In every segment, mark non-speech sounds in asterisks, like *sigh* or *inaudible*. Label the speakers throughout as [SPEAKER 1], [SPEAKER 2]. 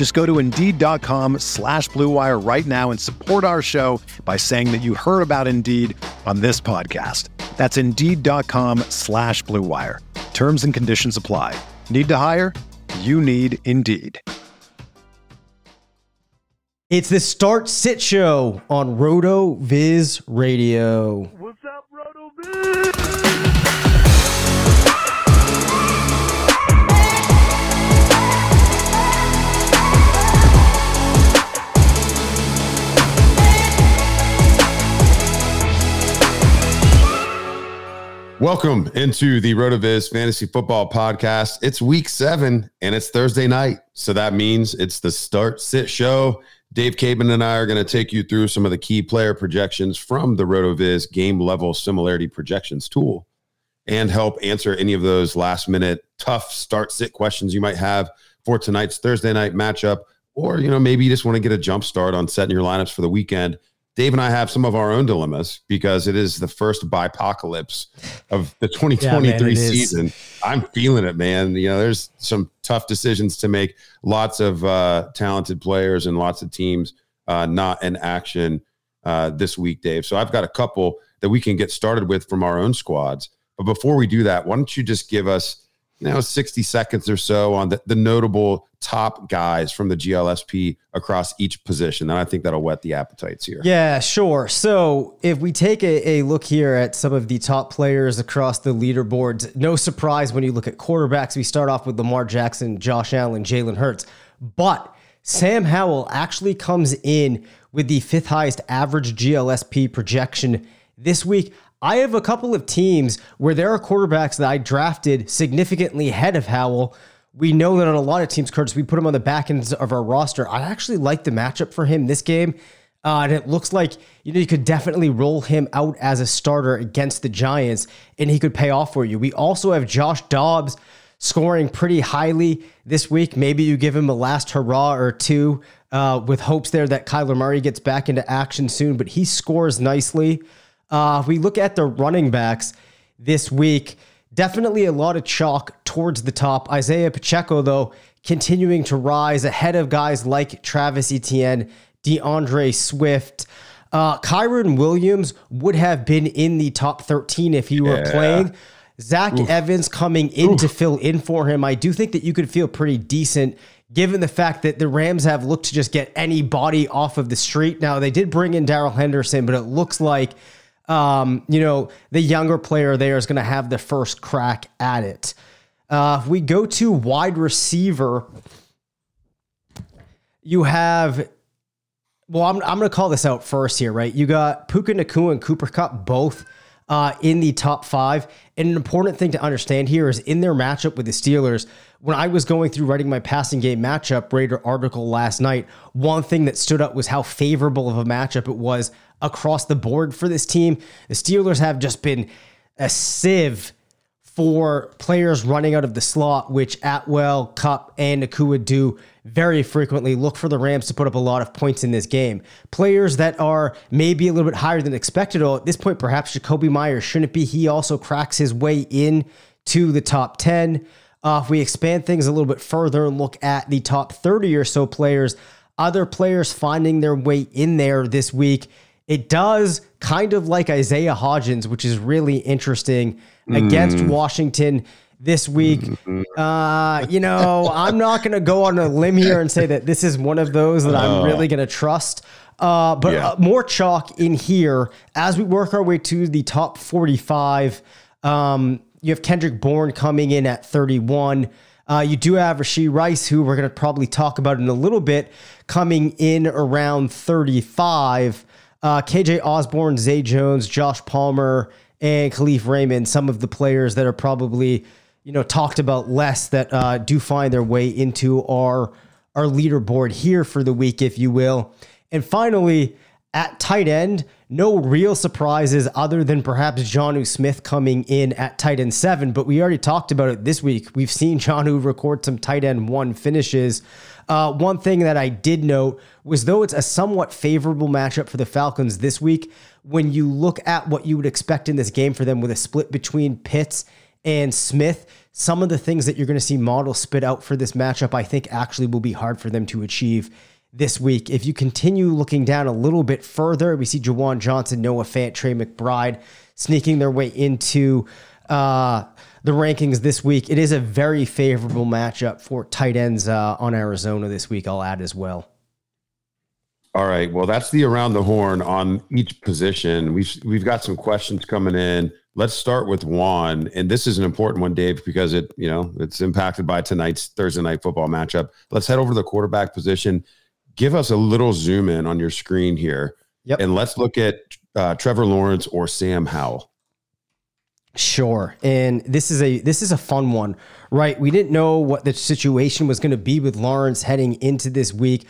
[SPEAKER 1] Just go to Indeed.com slash BlueWire right now and support our show by saying that you heard about Indeed on this podcast. That's Indeed.com slash BlueWire. Terms and conditions apply. Need to hire? You need Indeed.
[SPEAKER 2] It's the Start Sit Show on RotoViz Radio.
[SPEAKER 3] What's up, RotoViz?
[SPEAKER 4] Welcome into the RotoViz Fantasy Football Podcast. It's week seven and it's Thursday night. So that means it's the start sit show. Dave Caban and I are going to take you through some of the key player projections from the RotoViz game level similarity projections tool and help answer any of those last minute tough start sit questions you might have for tonight's Thursday night matchup. Or, you know, maybe you just want to get a jump start on setting your lineups for the weekend Dave and I have some of our own dilemmas because it is the first bipocalypse of the 2023 yeah, man, season. Is. I'm feeling it, man. You know, there's some tough decisions to make. Lots of uh, talented players and lots of teams uh, not in action uh, this week, Dave. So I've got a couple that we can get started with from our own squads. But before we do that, why don't you just give us you know 60 seconds or so on the, the notable top guys from the glsp across each position and i think that'll whet the appetites here.
[SPEAKER 2] Yeah sure. So if we take a, a look here at some of the top players across the leaderboards no surprise when you look at quarterbacks. We start off with lamar jackson josh allen jalen hurts. But sam howell actually comes in with the fifth highest average glsp projection this week I have a couple of teams where there are quarterbacks that I drafted significantly ahead of Howell. We know that on a lot of teams, Curtis, we put him on the back ends of our roster. I actually like the matchup for him this game. Uh, and it looks like you know you could definitely roll him out as a starter against the Giants, and he could pay off for you. We also have Josh Dobbs scoring pretty highly this week. Maybe you give him a last hurrah or two uh, with hopes there that Kyler Murray gets back into action soon, but he scores nicely. Uh, we look at the running backs this week. Definitely a lot of chalk towards the top. Isaiah Pacheco, though, continuing to rise ahead of guys like Travis Etienne, DeAndre Swift. Uh, Kyren Williams would have been in the top 13 if he were yeah. playing. Zach Oof. Evans coming in Oof. to fill in for him. I do think that you could feel pretty decent given the fact that the Rams have looked to just get anybody off of the street. Now, they did bring in Darrell Henderson, but it looks like um, you know, the younger player there is going to have the first crack at it. Uh, if we go to wide receiver, you have, well, I'm, I'm going to call this out first here, right? You got Puka Nacua and Cooper Kupp both uh, in the top five. And an important thing to understand here is in their matchup with the Steelers, when I was going through writing my passing game matchup Raider article last night, one thing that stood up was how favorable of a matchup it was across the board for this team. The Steelers have just been a sieve for players running out of the slot, which Atwell, Kupp, and Nacua do very frequently. Look for the Rams to put up a lot of points in this game. Players that are maybe a little bit higher than expected. Oh, at this point, perhaps Jakobi Meyers shouldn't be. He also cracks his way in to the top 10. Uh, if we expand things a little bit further and look at the top 30 or so players, other players finding their way in there this week it does kind of like Isaiah Hodgins, which is really interesting mm. against Washington. this week. *laughs* Uh, you know, I'm not going to go on a limb here and say that this is one of those that I'm really going to trust. Uh, but
[SPEAKER 4] Yeah.
[SPEAKER 2] uh, more chalk in here as we work our way to the top 45. Um, you have Kendrick Bourne coming in at 31. Uh, you do have Rashee Rice, who we're going to probably talk about in a little bit, coming in around 35. Uh, KJ Osborn, Zay Jones, Josh Palmer, and Kalif Raymond, some of the players that are probably, you know, talked about less that uh, do find their way into our our leaderboard here for the week, if you will. And finally, at tight end, no real surprises other than perhaps Jonnu Smith coming in at tight end seven. But we already talked about it this week. We've seen Jonnu record some tight end one finishes. Uh, one thing that I did note was though it's a somewhat favorable matchup for the Falcons this week, when you look at what you would expect in this game for them with a split between Pitts and Smith, some of the things that you're going to see model spit out for this matchup, I think actually will be hard for them to achieve this week. If you continue looking down a little bit further, we see Juwan Johnson, Noah Fant, Trey McBride sneaking their way into uh, the rankings this week. It is a very favorable matchup for tight ends uh, on Arizona this week, I'll add as well.
[SPEAKER 4] All right. Well, that's the around the horn on each position. We've we've got some questions coming in. Let's start with Juan, and this is an important one, Dave, because it you know it's impacted by tonight's Thursday night football matchup. Let's head over to the quarterback position. Give us a little zoom in on your screen here,
[SPEAKER 2] Yep.
[SPEAKER 4] and let's look at uh, Trevor Lawrence or Sam Howell.
[SPEAKER 2] Sure. And this is a this is a fun one, right? We didn't know what the situation was going to be with Lawrence heading into this week.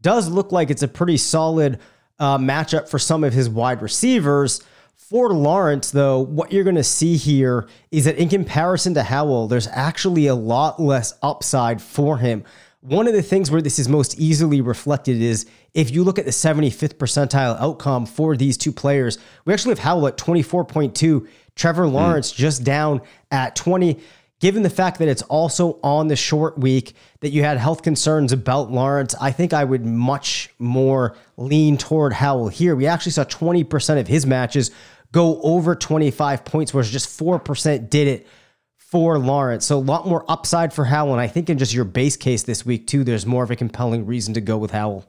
[SPEAKER 2] Does look like it's a pretty solid uh, matchup for some of his wide receivers. For Lawrence, though, what you're going to see here is that in comparison to Howell, there's actually a lot less upside for him. One of the things where this is most easily reflected is if you look at the 75th percentile outcome for these two players, we actually have Howell at 24.2, Trevor hmm. Lawrence just down at 20. Given the fact that it's also on the short week, that you had health concerns about Lawrence, I think I would much more lean toward Howell here. We actually saw 20% of his matches go over 25 points, whereas just 4% did it for Lawrence. So a lot more upside for Howell. And I think in just your base case this week, too, there's more of a compelling reason to go with Howell.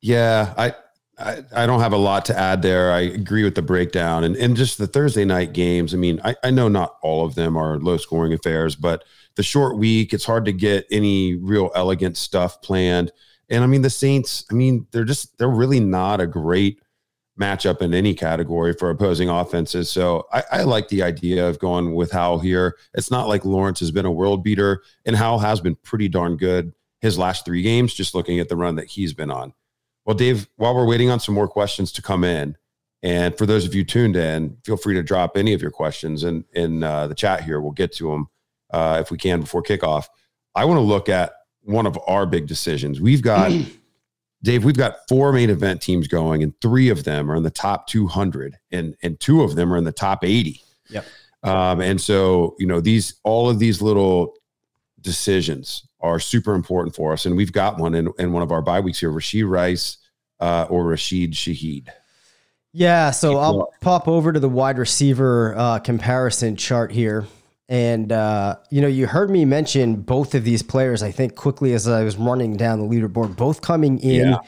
[SPEAKER 4] Yeah, I, I I don't have a lot to add there. I agree with the breakdown and and just the Thursday night games. I mean, I, I know not all of them are low scoring affairs, but the short week, it's hard to get any real elegant stuff planned. And I mean, the Saints, I mean, they're just they're really not a great matchup in any category for opposing offenses. So I, I like the idea of going with Howell here. It's not like Lawrence has been a world beater, and Howell has been pretty darn good his last three games, just looking at the run that he's been on. Well, Dave, while we're waiting on some more questions to come in, and for those of you tuned in, feel free to drop any of your questions in in uh, the chat here. We'll get to them uh, if we can before kickoff. I want to look at one of our big decisions. We've got *clears throat* Dave. We've got four main event teams going, and three of them are in the top 200, and and two of them are in the top 80.
[SPEAKER 2] Yep.
[SPEAKER 4] Um, and so you know these all of these little decisions are super important for us, and we've got one in, in one of our bye weeks here: Rashee Rice uh, or Rashid Shaheed.
[SPEAKER 2] Yeah, so I'll pop over to the wide receiver uh, comparison chart here. And, uh, you know, you heard me mention both of these players, I think, quickly as I was running down the leaderboard, both coming in
[SPEAKER 4] Yeah.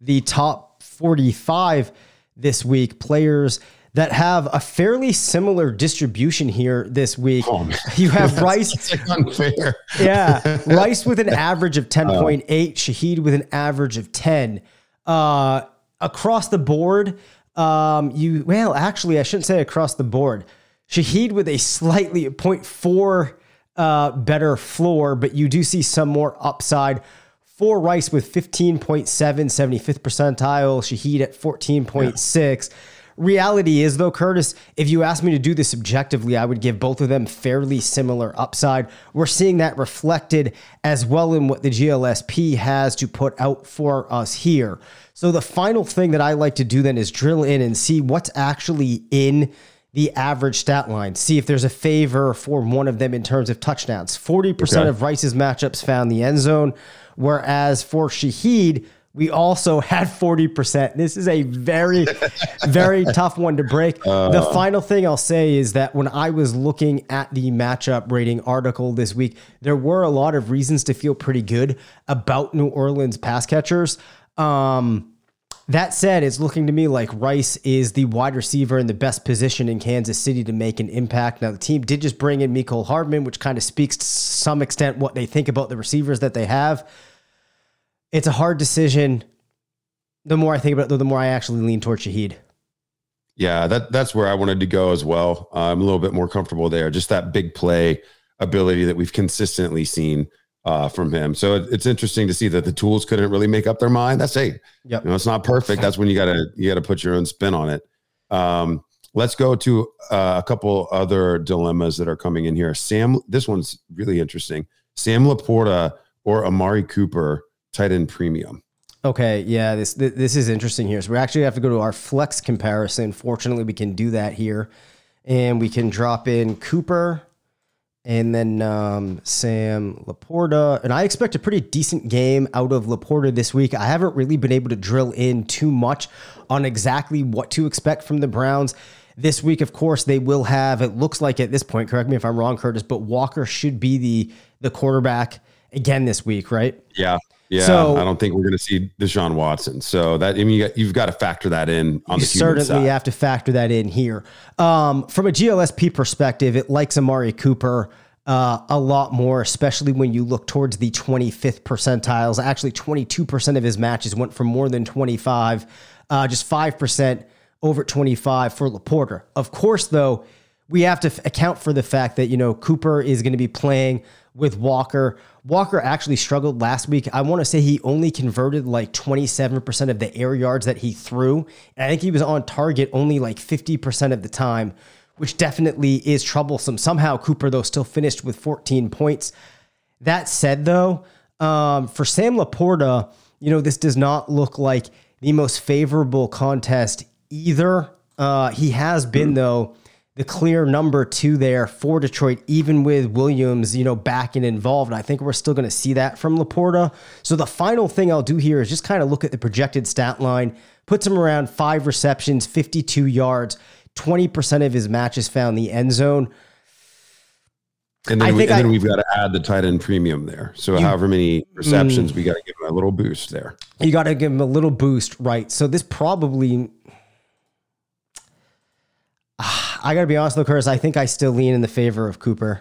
[SPEAKER 2] the top 45 this week. Players that have a fairly similar distribution here this week.
[SPEAKER 4] Oh.
[SPEAKER 2] You have *laughs* Rice
[SPEAKER 4] unfair.
[SPEAKER 2] yeah, *laughs* Rice with an average of 10.8, Shaheed with an average of 10. Uh, across the board, um, you well, actually, I shouldn't say across the board. Shaheed with a slightly 0.4 uh, better floor, but you do see some more upside. For Rice with 15.7, 75th percentile, Shaheed at 14.6. Reality is, though, Curtis, if you asked me to do this objectively, I would give both of them fairly similar upside. We're seeing that reflected as well in what the GLSP has to put out for us here. So, the final thing that I like to do then is drill in and see what's actually in the average stat line, see if there's a favor for one of them in terms of touchdowns. 40%
[SPEAKER 4] Okay.
[SPEAKER 2] of Rice's matchups found the end zone, whereas for Shaheed, we also had 40%. This is a very, very *laughs* tough one to break. the final thing I'll say is that when I was looking at the matchup rating article this week, there were a lot of reasons to feel pretty good about New Orleans pass catchers. Um, that said, it's looking to me like Rice is the wide receiver in the best position in Kansas City to make an impact. Now, the team did just bring in Mecole Hardman, which kind of speaks to some extent what they think about the receivers that they have. It's a hard decision. The more I think about it, the more I actually lean towards Shaheed.
[SPEAKER 4] Yeah, that that's where I wanted to go as well. Uh, I'm a little bit more comfortable there. Just that big play ability that we've consistently seen uh, from him. So it, it's interesting to see that the tools couldn't really make up their mind. That's hey,
[SPEAKER 2] Yep.
[SPEAKER 4] you know, it's not perfect. That's when you gotta you gotta put your own spin on it. Um, let's go to uh, a couple other dilemmas that are coming in here. Sam, this one's really interesting. Sam Laporta or Amari Cooper, tight end premium.
[SPEAKER 2] Okay, yeah, this this is interesting here. So we actually have to go to our flex comparison. Fortunately, we can do that here, and we can drop in Cooper, and then um, Sam Laporta. And I expect a pretty decent game out of Laporta this week. I haven't really been able to drill in too much on exactly what to expect from the Browns. This week, of course, they will have. It looks like at this point, correct me if I'm wrong, Curtis, but Walker should be the the quarterback again this week, right?
[SPEAKER 4] Yeah. Yeah,
[SPEAKER 2] So-
[SPEAKER 4] I don't think we're going to see Deshaun Watson. So that I mean, you got, you've got to factor that in on
[SPEAKER 2] You
[SPEAKER 4] the
[SPEAKER 2] certainly
[SPEAKER 4] side.
[SPEAKER 2] have to factor that in here. Um, from a GLSP perspective, it likes Amari Cooper uh, a lot more, especially when you look towards the 25th percentiles. Actually, 22% of his matches went for more than 25, uh, just 5% over 25 for Laporta. Of course, though, we have to f- account for the fact that, you know, Cooper is going to be playing with Walker. Walker actually struggled last week. I want to say he only converted like 27% of the air yards that he threw. And I think he was on target only like 50% of the time, which definitely is troublesome. Somehow Cooper, though, still finished with 14 points. That said, though, um, for Sam Laporta, you know, this does not look like the most favorable contest either. Uh, he has been, though, the clear number two there for Detroit, even with Williams, you know, back and involved. I think we're still going to see that from Laporta. So the final thing I'll do here is just kind of look at the projected stat line, puts him around five receptions, 52 yards, 20% of his matches found the end zone.
[SPEAKER 4] and then, we,
[SPEAKER 2] I-
[SPEAKER 4] then we've got to add the tight end premium there. So however many receptions,
[SPEAKER 2] Mm.
[SPEAKER 4] we got to give him a little boost there.
[SPEAKER 2] You got to give him a little boost, right? So this probably. I got to be honest though, Curtis. I think I still lean in the favor of Cooper.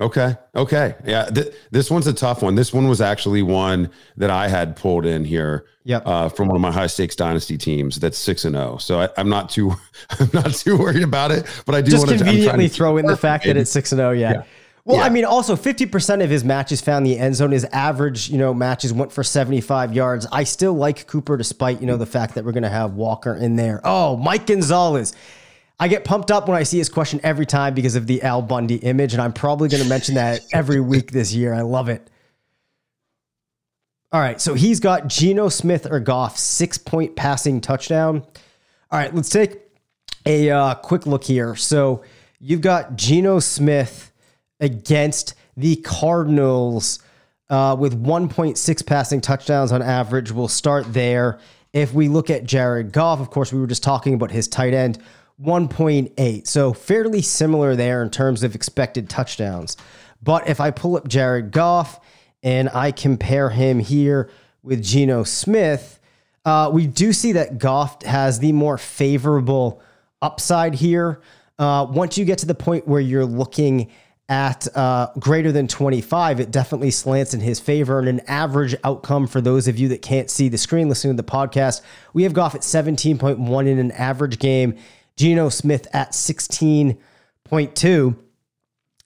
[SPEAKER 4] Okay. Okay. Yeah. Th- this one's a tough one. This one was actually one that I had pulled in here
[SPEAKER 2] Yep.
[SPEAKER 4] uh, from one of my high stakes dynasty teams that's six and zero. So I, I'm not too *laughs* I'm not too worried about it. But I do
[SPEAKER 2] Just
[SPEAKER 4] want to
[SPEAKER 2] conveniently throw in the fact that it's six and zero. Yeah.
[SPEAKER 4] Yeah.
[SPEAKER 2] Well, I mean, also fifty percent of his matches found the end zone. His average, you know, matches went for seventy-five yards. I still like Cooper, despite you know the fact that we're going to have Walker in there. Oh, Mike Gonzalez. I get pumped up when I see his question every time because of the Al Bundy image, and I'm probably going to mention that *laughs* every week this year. I love it. All right, so he's got Geno Smith or Goff six point passing touchdown. All right, let's take a uh, quick look here. So you've got Geno Smith against the Cardinals uh, with 1.6 passing touchdowns on average. We'll start there. If we look at Jared Goff, of course, we were just talking about his tight end, 1.8. So fairly similar there in terms of expected touchdowns. But if I pull up Jared Goff and I compare him here with Geno Smith, uh, we do see that Goff has the more favorable upside here. Uh, once you get to the point where you're looking at uh, greater than 25, it definitely slants in his favor. And an average outcome for those of you that can't see the screen listening to the podcast, we have Goff at 17.1 in an average game, Geno Smith at 16.2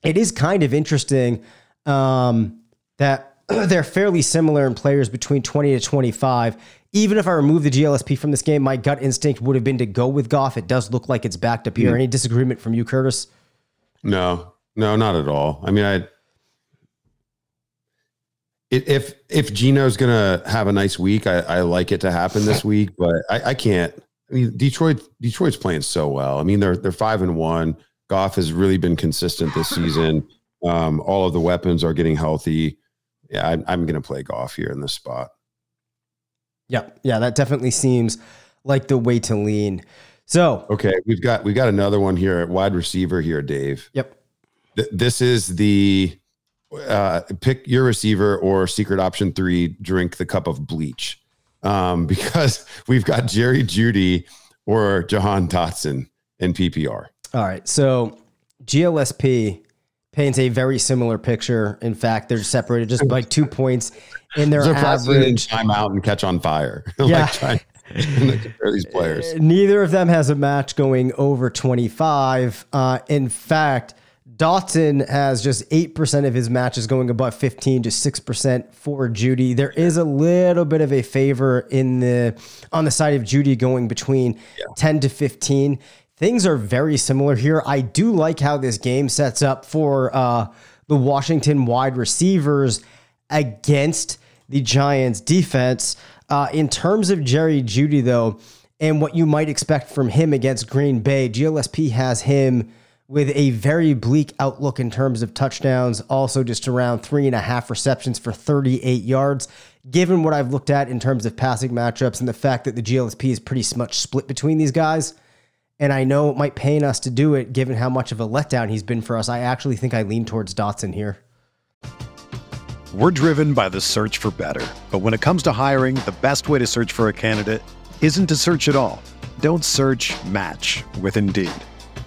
[SPEAKER 2] it is kind of interesting um, that *clears throat* they're fairly similar in players between 20 to 25. Even if I remove the GLSP from this game, my gut instinct would have been to go with Goff. It does look like it's backed up here. Any disagreement from you, Curtis?
[SPEAKER 4] No, no, not at all. I mean, I i- if if Geno's gonna have a nice week, I, I like it to happen this *laughs* week, but I, I can't. I mean, Detroit Detroit's playing so well. I mean, they're they're five and one. Goff has really been consistent this season. Um, all of the weapons are getting healthy. Yeah, I'm, I'm going to play Goff here in this spot.
[SPEAKER 2] Yeah, Yeah, that definitely seems like the way to lean. So,
[SPEAKER 4] Okay, we've got we got another one here at wide receiver here, Dave.
[SPEAKER 2] yep.
[SPEAKER 4] Th- this is the uh, pick your receiver or secret option three. Drink the cup of bleach, um, *laughs* because we've got Jerry Jeudy or Jahan Dotson in PPR.
[SPEAKER 2] All right. So, GLSP paints a very similar picture. In fact, they're separated just by two points in their
[SPEAKER 4] They're pressing in
[SPEAKER 2] average.
[SPEAKER 4] time out and catch on fire. *laughs*
[SPEAKER 2] Yeah.
[SPEAKER 4] like trying to *laughs* compare these players.
[SPEAKER 2] Neither of them has a match going over 25. Uh, in fact, Dotson has just 8% of his matches going above 15 to 6% for Jeudy. There is a little bit of a favor in the on the side of Jeudy going between 10 to 15. Things are very similar here. I do like how this game sets up for uh, the Washington wide receivers against the Giants defense. Uh, in terms of Jerry Jeudy, though, and what you might expect from him against Green Bay, GLSP has him with a very bleak outlook in terms of touchdowns, also just around three and a half receptions for 38 yards. Given what I've looked at in terms of passing matchups and the fact that the GLSP is pretty much split between these guys, and I know it might pain us to do it given how much of a letdown he's been for us, I actually think I lean towards Dotson here.
[SPEAKER 1] We're driven by the search for better. But when it comes to hiring, the best way to search for a candidate isn't to search at all. Don't search match with Indeed.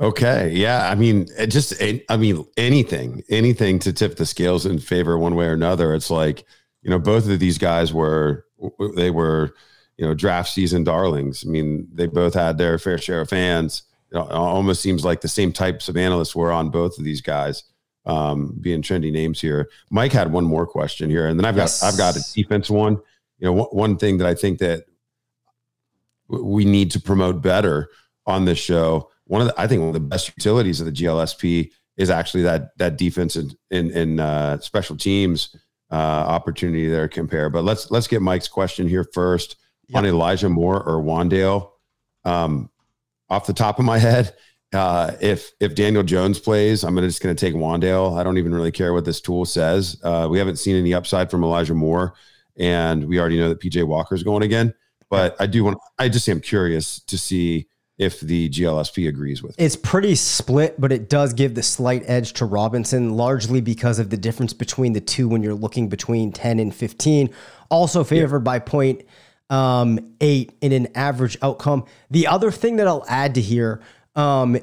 [SPEAKER 4] Okay. Yeah. I mean, just, I mean, anything, anything to tip the scales in favor one way or another. It's like, you know, both of these guys were, they were, you know, draft season darlings. I mean, they both had their fair share of fans. It almost seems like the same types of analysts were on both of these guys, um, being trendy names here. Mike had one more question here, and then I've got
[SPEAKER 2] Yes.
[SPEAKER 4] I've got a defense one. You know, one, one thing that I think that w- we need to promote better on this show. One of the, I think one of the best utilities of the GLSP is actually that that defense in in, in uh, special teams uh, opportunity there compare. But let's let's get Mike's question here first on Elijah Moore or Wan'Dale. Um, off the top of my head, uh, if if Daniel Jones plays, I'm gonna, just going to take Wan'Dale. I don't even really care what this tool says. Uh, we haven't seen any upside from Elijah Moore, and we already know that PJ Walker is going again. But I do want. I just am curious to see if the GLSP agrees with.
[SPEAKER 2] It's pretty split, but it does give the slight edge to Robinson, largely because of the difference between the two when you're looking between 10 and 15. Also favored by point um, eight in an average outcome. The other thing that I'll add to here, um,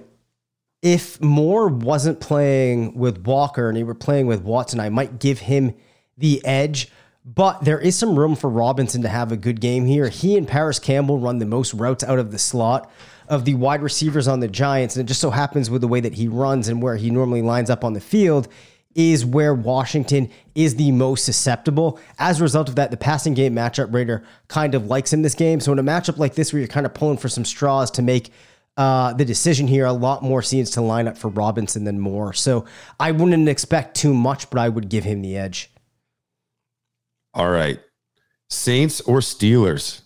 [SPEAKER 2] if Moore wasn't playing with Walker and he were playing with Watson, I might give him the edge. But there is some room for Robinson to have a good game here. He and Parris Campbell run the most routes out of the slot of the wide receivers on the Giants. And it just so happens with the way that he runs and where he normally lines up on the field is where Washington is the most susceptible. As a result of that, the passing game matchup Raider kind of likes in this game. So in a matchup like this, where you're kind of pulling for some straws to make uh, the decision here, a lot more seems to line up for Robinson than Moore. So I wouldn't expect too much, but I would give him the edge.
[SPEAKER 4] All right. Saints or Steelers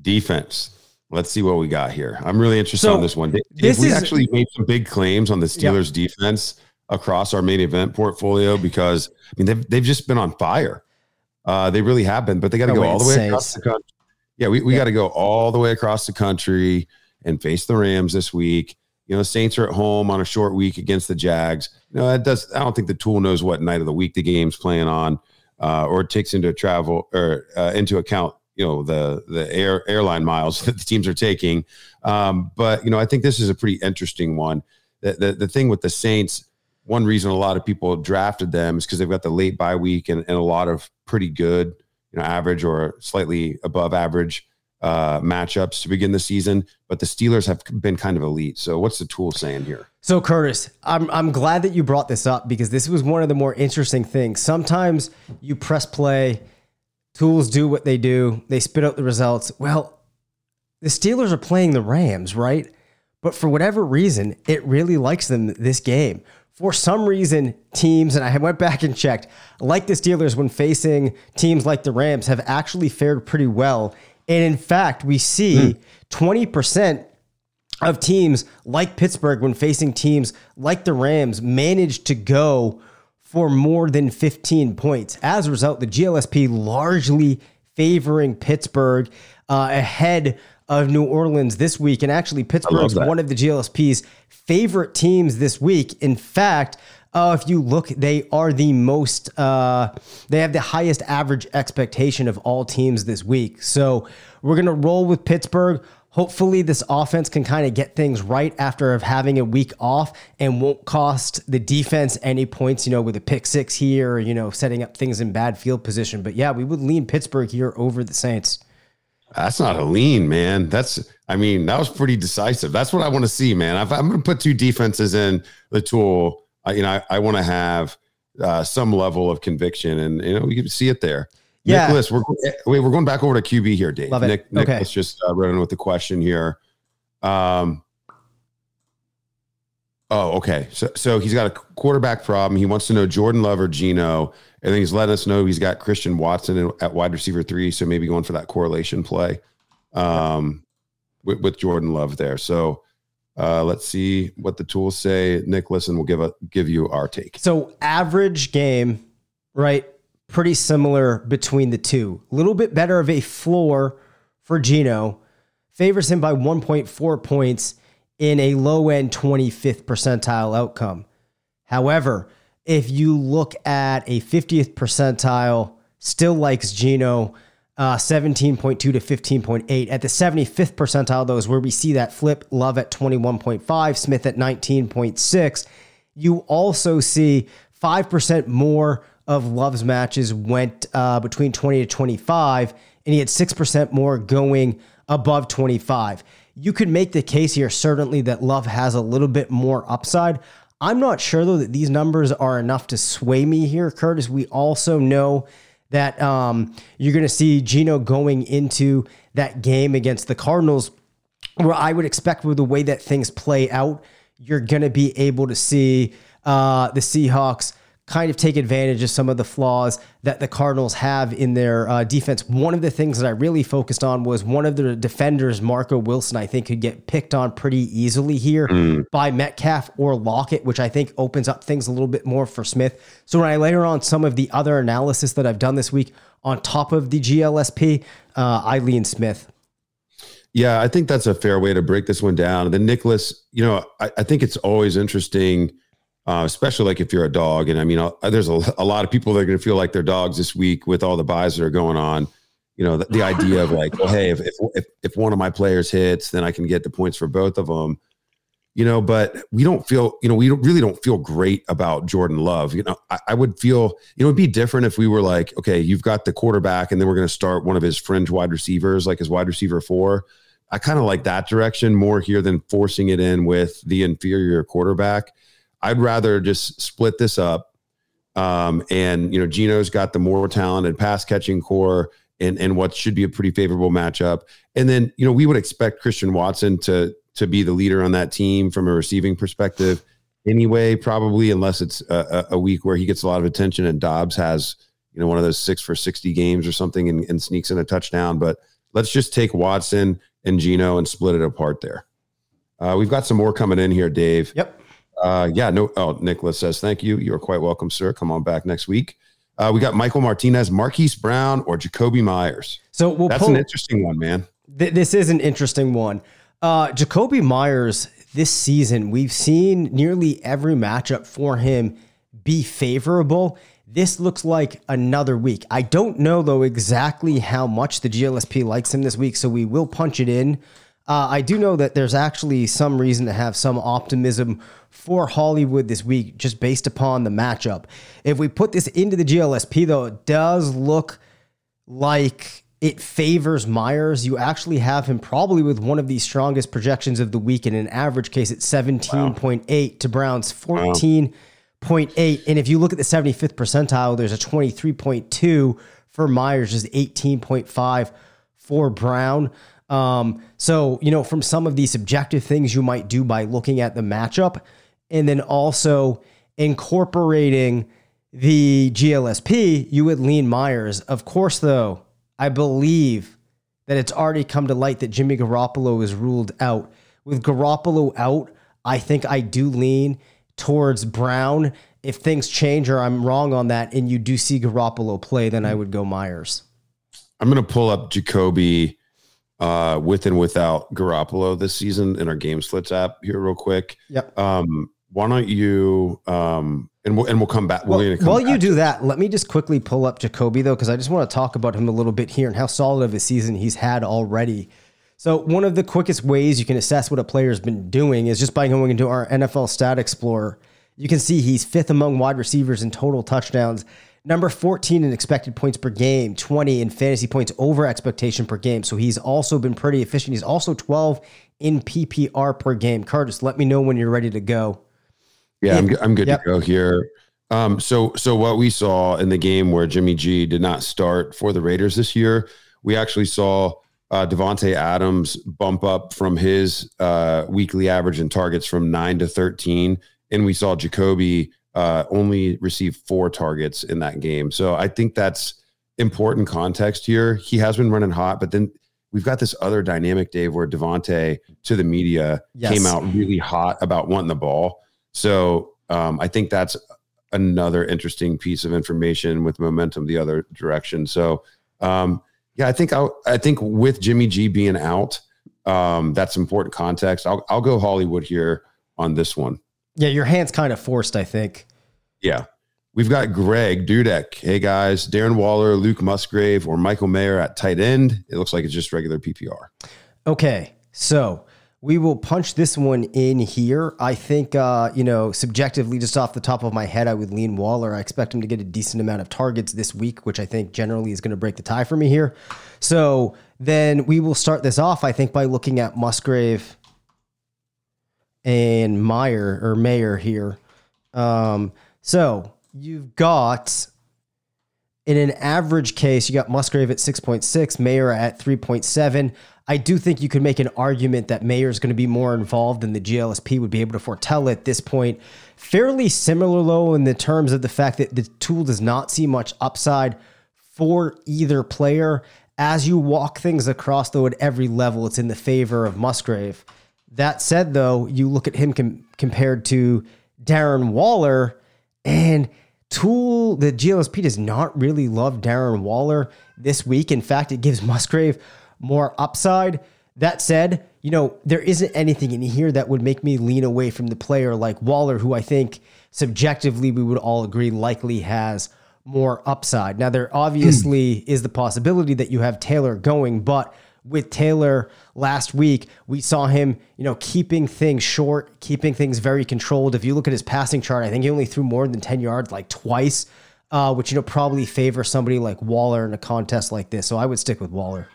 [SPEAKER 4] defense. Let's see what we got here. I'm really interested
[SPEAKER 2] So,
[SPEAKER 4] on this one. Dave,
[SPEAKER 2] this
[SPEAKER 4] we
[SPEAKER 2] is-
[SPEAKER 4] actually made some big claims on the Steelers defense across our main event portfolio because I mean they've they've just been on fire. Uh, they really have been, but they got to go all the way across the country. Yeah, we, we
[SPEAKER 2] Yeah.
[SPEAKER 4] got to go all the way across the country and face the Rams this week. You know, Saints are at home on a short week against the Jags. You know, that does. I don't think the tool knows what night of the week the game's playing on, uh, or takes into travel or uh, into account. You know, the the air airline miles *laughs* that the teams are taking. Um, but you know, I think this is a pretty interesting one. The the, the thing with the Saints. One reason a lot of people drafted them is because they've got the late bye week and, and a lot of pretty good, you know, average or slightly above average uh, matchups to begin the season. But the Steelers have been kind of elite. So what's the tool saying here?
[SPEAKER 2] So Curtis, I'm I'm glad that you brought this up because this was one of the more interesting things. Sometimes you press play, tools do what they do, they spit out the results. Well, the Steelers are playing the Rams, right? But for whatever reason, it really likes them this game. For some reason, teams, and I *laughs* went back and checked, like the Steelers when facing teams like the Rams, have actually fared pretty well. And in fact, we see hmm. 20% of teams like Pittsburgh, when facing teams like the Rams, managed to go for more than 15 points. As a result, the GLSP largely favoring Pittsburgh uh, ahead of New Orleans this week. And actually, Pittsburgh's
[SPEAKER 4] that.
[SPEAKER 2] one of the GLSP's favorite teams this week. In fact, uh, if you look, they are the most, uh, they have the highest average expectation of all teams this week. So we're going to roll with Pittsburgh. Hopefully, this offense can kind of get things right after of having a week off and won't cost the defense any points, you know, with a pick six here, or, you know, setting up things in bad field position. But yeah, we would lean Pittsburgh here over the Saints.
[SPEAKER 4] That's not a lean, man. That's, I mean, that was pretty decisive. That's what I want to see, man. If I'm going to put two defenses in the tool, I, you know, I, I want to have uh, some level of conviction, and you know, we can see it there.
[SPEAKER 2] Yeah.
[SPEAKER 4] Nicholas, we're wait, we're going back over to QB here, Dave.
[SPEAKER 2] Love it.
[SPEAKER 4] Nick,
[SPEAKER 2] Okay.
[SPEAKER 4] Nicholas just uh, in with the question here. Um. Oh, okay. So, so he's got a quarterback problem. He wants to know Jordan Love or Geno, and then he's letting us know he's got Christian Watson at wide receiver three. So maybe going for that correlation play, um, with, with Jordan Love there. So, uh, let's see what the tools say. Nicholas, and we'll give a give you our take.
[SPEAKER 2] So average game, right? Pretty similar between the two. A little bit better of a floor for Geno. Favors him by 1.4 points in a low end 25th percentile outcome. However, if you look at a 50th percentile, still likes Geno uh, 17.2 to 15.8. At the 75th percentile, though, is where we see that flip. Love at 21.5, Smith at 19.6. You also see 5% more of Love's matches went uh, between 20 to 25, and he had 6% more going above 25. You could make the case here, certainly, that Love has a little bit more upside. I'm not sure, though, that these numbers are enough to sway me here, Curtis. We also know that um, you're going to see Geno going into that game against the Cardinals, where I would expect with the way that things play out, you're going to be able to see uh, the Seahawks kind of take advantage of some of the flaws that the Cardinals have in their uh, defense. One of the things that I really focused on was one of the defenders, Marco Wilson, I think could get picked on pretty easily here by Metcalf or Lockett, which I think opens up things a little bit more for Smith. So when I layer on some of the other analysis that I've done this week on top of the GLSP, uh, I lean Smith.
[SPEAKER 4] Yeah, I think that's a fair way to break this one down. And then Nicholas, you know, I, I think it's always interesting, uh, especially like if you're a dog. And I mean, uh, there's a, a lot of people that are going to feel like they're dogs this week with all the byes that are going on. You know, the, the idea of like, well, hey, if, if if one of my players hits, then I can get the points for both of them. You know, but we don't feel, you know, we don't, really don't feel great about Jordan Love. You know, I, I would feel, you know, it'd be different if we were like, okay, you've got the quarterback, and then we're going to start one of his fringe wide receivers, like his wide receiver four. I kind of like that direction more here than forcing it in with the inferior quarterback. I'd rather just split this up. Um, and you know, Geno's got the more talented pass catching core and and what should be a pretty favorable matchup. And then, you know, we would expect Christian Watson to to be the leader on that team from a receiving perspective anyway, probably unless it's a, a week where he gets a lot of attention and Dobbs has, you know, one of those six for 60 games or something and, and sneaks in a touchdown. But let's just take Watson and Geno and split it apart there. Uh, we've got some more coming in here, Dave.
[SPEAKER 2] Yep.
[SPEAKER 4] Uh, yeah, no. Oh, Nicholas says thank you. You are quite welcome, sir. Come on back next week. Uh, we got Michael Martinez, Marquise Brown, or Jakobi Meyers.
[SPEAKER 2] So we'll
[SPEAKER 4] That's
[SPEAKER 2] pull,
[SPEAKER 4] an interesting one, man.
[SPEAKER 2] th- this is an interesting one. Uh, Jakobi Meyers this season, we've seen nearly every matchup for him be favorable. This looks like another week. I don't know though exactly how much the GLSP likes him this week, so we will punch it in. Uh, I do know that there's actually some reason to have some optimism for Hollywood this week, just based upon the matchup. If we put this into the GLSP, though, it does look like it favors Meyers. You actually have him probably with one of the strongest projections of the week in an average case at 17.8 to Brown's 14.8. And if you look at the 75th percentile, there's a 23.2 for Meyers, just 18.5 for Brown. Um, so, you know, from some of the subjective things you might do by looking at the matchup and then also incorporating the GLSP, you would lean Meyers. Of course, though, I believe that it's already come to light that Jimmy Garoppolo is ruled out. With Garoppolo out, I think I do lean towards Brown. If things change or I'm wrong on that and you do see Garoppolo play, then I would go Meyers.
[SPEAKER 4] I'm going to pull up Jakobi uh, with and without Garoppolo this season in our Game Splits app here, real quick.
[SPEAKER 2] Yep.
[SPEAKER 4] Um, why don't you? Um, and we'll and we'll come back.
[SPEAKER 2] Well,
[SPEAKER 4] we're gonna come
[SPEAKER 2] while you do that, let me just quickly pull up Jakobi though, because I just want to talk about him a little bit here and how solid of a season he's had already. So one of the quickest ways you can assess what a player's been doing is just by going into our NFL Stat Explorer. You can see he's fifth among wide receivers in total touchdowns, number 14 in expected points per game, 20 in fantasy points over expectation per game. So he's also been pretty efficient. He's also 12 in PPR per game. Curtis, let me know when you're ready to go.
[SPEAKER 4] Yeah, I'm, I'm good
[SPEAKER 2] Yep.
[SPEAKER 4] to go here. Um, so, so what we saw in the game where Jimmy G did not start for the Raiders this year, we actually saw uh, Davante Adams bump up from his uh, weekly average in targets from nine to thirteen, and we saw Jakobi uh, only receive four targets in that game. So, I think that's important context here. He has been running hot, but then we've got this other dynamic, Dave, where Davante to the media
[SPEAKER 2] Yes.
[SPEAKER 4] came out really hot about wanting the ball. So um, I think that's another interesting piece of information with momentum the other direction. So um, yeah, I think I, I think with Jimmy G being out, um, that's important context. I'll I'll go Hollywood here on this one.
[SPEAKER 2] Yeah, your hand's kind of forced, I think.
[SPEAKER 4] Yeah. We've got Greg Dudek. Hey guys, Darren Waller, Luke Musgrave, or Michael Mayer at tight end. It looks like it's just regular PPR.
[SPEAKER 2] Okay, so we will punch this one in here. I think, uh, you know, subjectively, just off the top of my head, I would lean Waller. I expect him to get a decent amount of targets this week, which I think generally is going to break the tie for me here. So then we will start this off, I think, by looking at Musgrave and Meyer or Mayer here. Um, so you've got in an average case, you got Musgrave at 6.6, Mayer at 3.7. I do think you could make an argument that Mayer is going to be more involved than the GLSP would be able to foretell at this point. Fairly similar, though, in the terms of the fact that the tool does not see much upside for either player. As you walk things across, though, at every level, it's in the favor of Musgrave. That said, though, you look at him com- compared to Darren Waller, and Tool, the GLSP does not really love Darren Waller this week. In fact, it gives Musgrave more upside. That said, you know, there isn't anything in here that would make me lean away from the player like Waller, who I think subjectively we would all agree likely has more upside. Now, there obviously *clears throat* is the possibility that you have Taylor going, but with Taylor last week, we saw him, you know, keeping things short, keeping things very controlled. If you look at his passing chart, I think he only threw more than 10 yards like twice, uh, which, you know, probably favors somebody like Waller in a contest like this. So I would stick with Waller.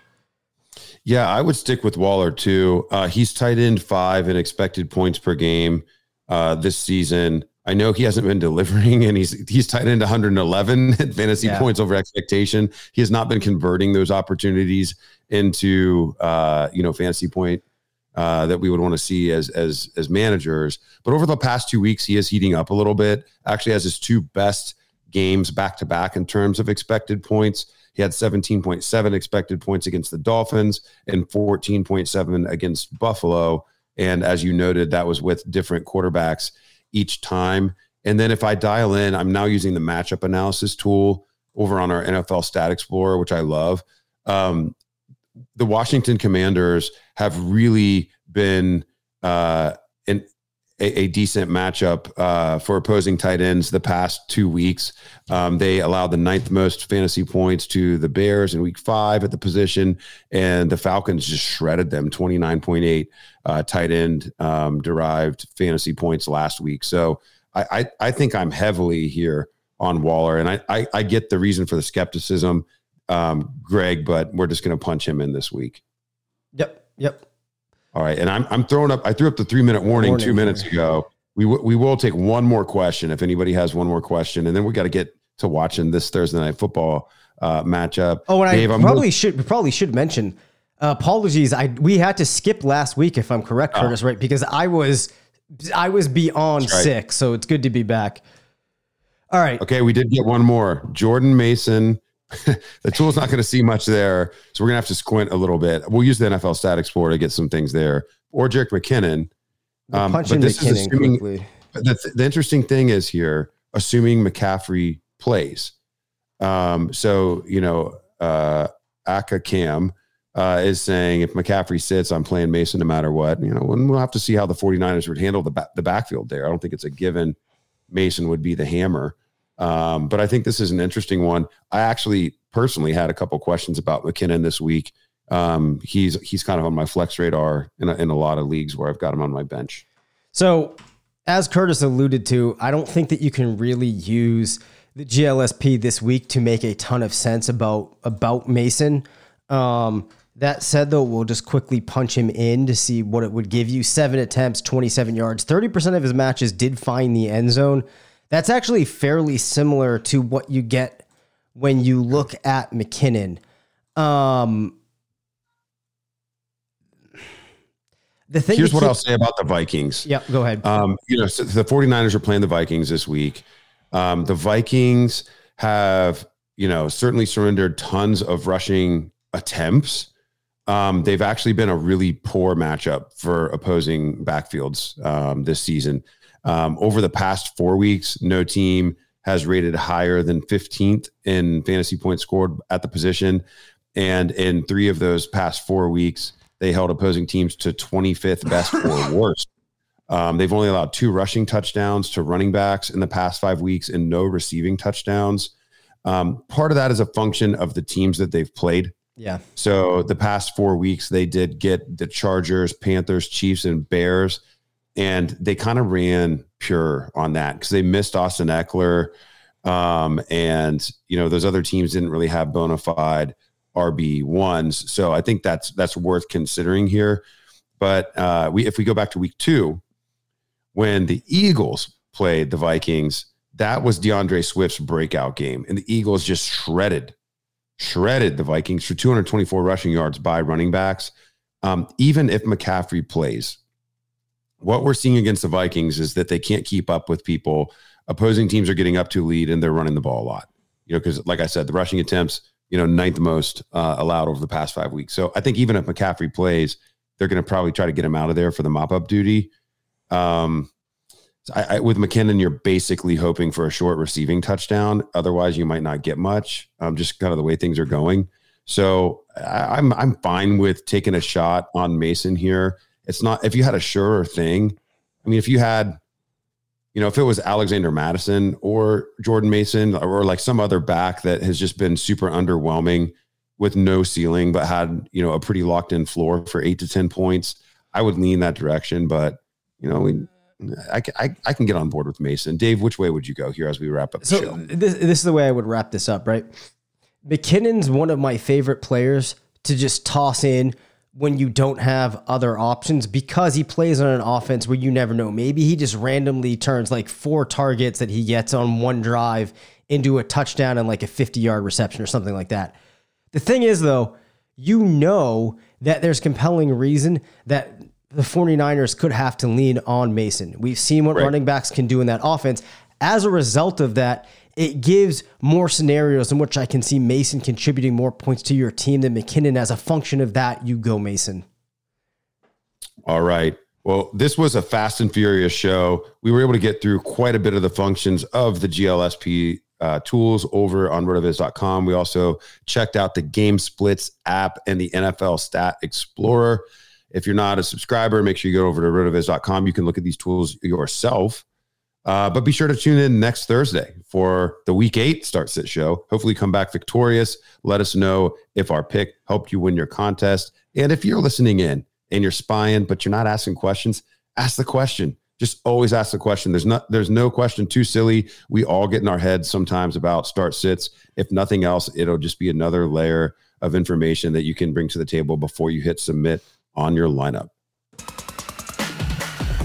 [SPEAKER 4] Yeah, I would stick with Waller too. Uh, he's tight end five in expected points per game uh, this season. I know he hasn't been *laughs* delivering, and he's he's tight end 111 *laughs* at fantasy
[SPEAKER 2] Yeah.
[SPEAKER 4] points over expectation. He has not been converting those opportunities into uh, you know fantasy point uh, that we would want to see as as as managers. But over the past two weeks, he is heating up a little bit. Actually, has his two best games back to back in terms of expected points. He had 17.7 expected points against the Dolphins and 14.7 against Buffalo. And as you noted, that was with different quarterbacks each time. And then if I dial in, I'm now using the matchup analysis tool over on our NFL Stat Explorer, which I love. Um, the Washington Commanders have really been uh, a, a, decent matchup uh, for opposing tight ends the past two weeks. Um, they allowed the ninth most fantasy points to the Bears in week five at the position, and the Falcons just shredded them 29.8 uh, tight end um, derived fantasy points last week. So I, I, I, think I'm heavily here on Waller, and I, I, I get the reason for the skepticism, um, Greg, but we're just going to punch him in this week.
[SPEAKER 2] Yep. Yep.
[SPEAKER 4] All right, and I'm I'm throwing up. I threw up the three minute warning, warning two minutes ago. We w- we will take one more question if anybody has one more question, and then we got to get to watching this Thursday night football uh, matchup.
[SPEAKER 2] Oh, and Dave, I probably more- should probably should mention. Uh, apologies, I we had to skip last week if I'm correct, oh. Curtis, right? Because I was I was beyond right. sick, so it's good to be back. All right.
[SPEAKER 4] Okay, we did get one more. Jordan Mason *laughs* the tool's not going to see much there. So we're going to have to squint a little bit. We'll use the NFL Stat Explorer to get some things there. Or Jerick McKinnon.
[SPEAKER 2] Um, but this McKinnon is assuming.
[SPEAKER 4] The, the interesting thing is here, assuming McCaffrey plays. Um, so, you know, uh, Aka Cam uh, is saying if McCaffrey sits, I'm playing Mason no matter what. You know, and we'll have to see how the 49ers would handle the, the backfield there. I don't think it's a given Mason would be the hammer. Um, but I think this is an interesting one. I actually personally had a couple questions about McKinnon this week. Um, he's he's kind of on my flex radar in a, in a lot of leagues where I've got him on my bench.
[SPEAKER 2] So, as Curtis alluded to, I don't think that you can really use the GLSP this week to make a ton of sense about about Mason. Um, that said, though, we'll just quickly punch him in to see what it would give you. Seven attempts, 27 yards, 30% of his matches did find the end zone. That's actually fairly similar to what you get when you look at McKinnon. Um,
[SPEAKER 4] the thing Here's what I'll say about the Vikings.
[SPEAKER 2] Yeah, go ahead.
[SPEAKER 4] Um, you know, so the 49ers are playing the Vikings this week. Um, the Vikings have, you know, certainly surrendered tons of rushing attempts. Um, they've actually been a really poor matchup for opposing backfields um, this season. Um, over the past four weeks, no team has rated higher than 15th in fantasy points scored at the position. And in three of those past four weeks, they held opposing teams to 25th best or *laughs* worst. Um, they've only allowed two rushing touchdowns to running backs in the past five weeks and no receiving touchdowns. Um, part of that is a function of the teams that they've played.
[SPEAKER 2] Yeah.
[SPEAKER 4] So the past four weeks, they did get the Chargers, Panthers, Chiefs, and Bears and they kind of ran pure on that because they missed Austin Ekeler, um, and you know those other teams didn't really have bona fide RB ones. So I think that's that's worth considering here. But uh, we if we go back to week two, when the Eagles played the Vikings, that was D'Andre Swift's breakout game, and the Eagles just shredded, shredded the Vikings for 224 rushing yards by running backs. Um, even if McCaffrey plays, what we're seeing against the Vikings is that they can't keep up with people. Opposing teams are getting up to lead and they're running the ball a lot. You know, because like I said, the rushing attempts, you know, ninth most uh, allowed over the past five weeks. So I think even if McCaffrey plays, they're going to probably try to get him out of there for the mop up duty. Um, I, I, with McKinnon, you're basically hoping for a short receiving touchdown. Otherwise, you might not get much. Um, just kind of the way things are going. So I, I'm I'm fine with taking a shot on Mason here it's not if you had a surer thing. I mean, if you had, you know, if it was Alexander Mattison or Jordan Mason or like some other back that has just been super underwhelming with no ceiling, but had, you know, a pretty locked in floor for eight to 10 points, I would lean that direction. But, you know, we, I, I, I can get on board with Mason. Dave, which way would you go here as we wrap up the so show?
[SPEAKER 2] This, this is the way I would wrap this up, right? McKinnon's one of my favorite players to just toss in when you don't have other options because he plays on an offense where you never know. Maybe he just randomly turns like four targets that he gets on one drive into a touchdown and like a 50 yard reception or something like that. The thing is, though, you know that there's compelling reason that the 49ers could have to lean on Mason. We've seen what right. running backs can do in that offense. As a result of that, it gives more scenarios in which I can see Mason contributing more points to your team than McKinnon. As a function of that, you go Mason.
[SPEAKER 4] All right. Well, this was a fast and furious show. We were able to get through quite a bit of the functions of the GLSP uh, tools over on rotoviz.com. We also checked out the Game Splits app and the NFL Stat Explorer. If you're not a subscriber, make sure you go over to rotoviz.com. You can look at these tools yourself. Uh, but be sure to tune in next Thursday for the week eight start sit show. Hopefully, come back victorious. Let us know if our pick helped you win your contest. And if you're listening in and you're spying, but you're not asking questions, ask the question. Just always ask the question. There's not there's no question too silly. We all get in our heads sometimes about start sits. If nothing else, it'll just be another layer of information that you can bring to the table before you hit submit on your lineup.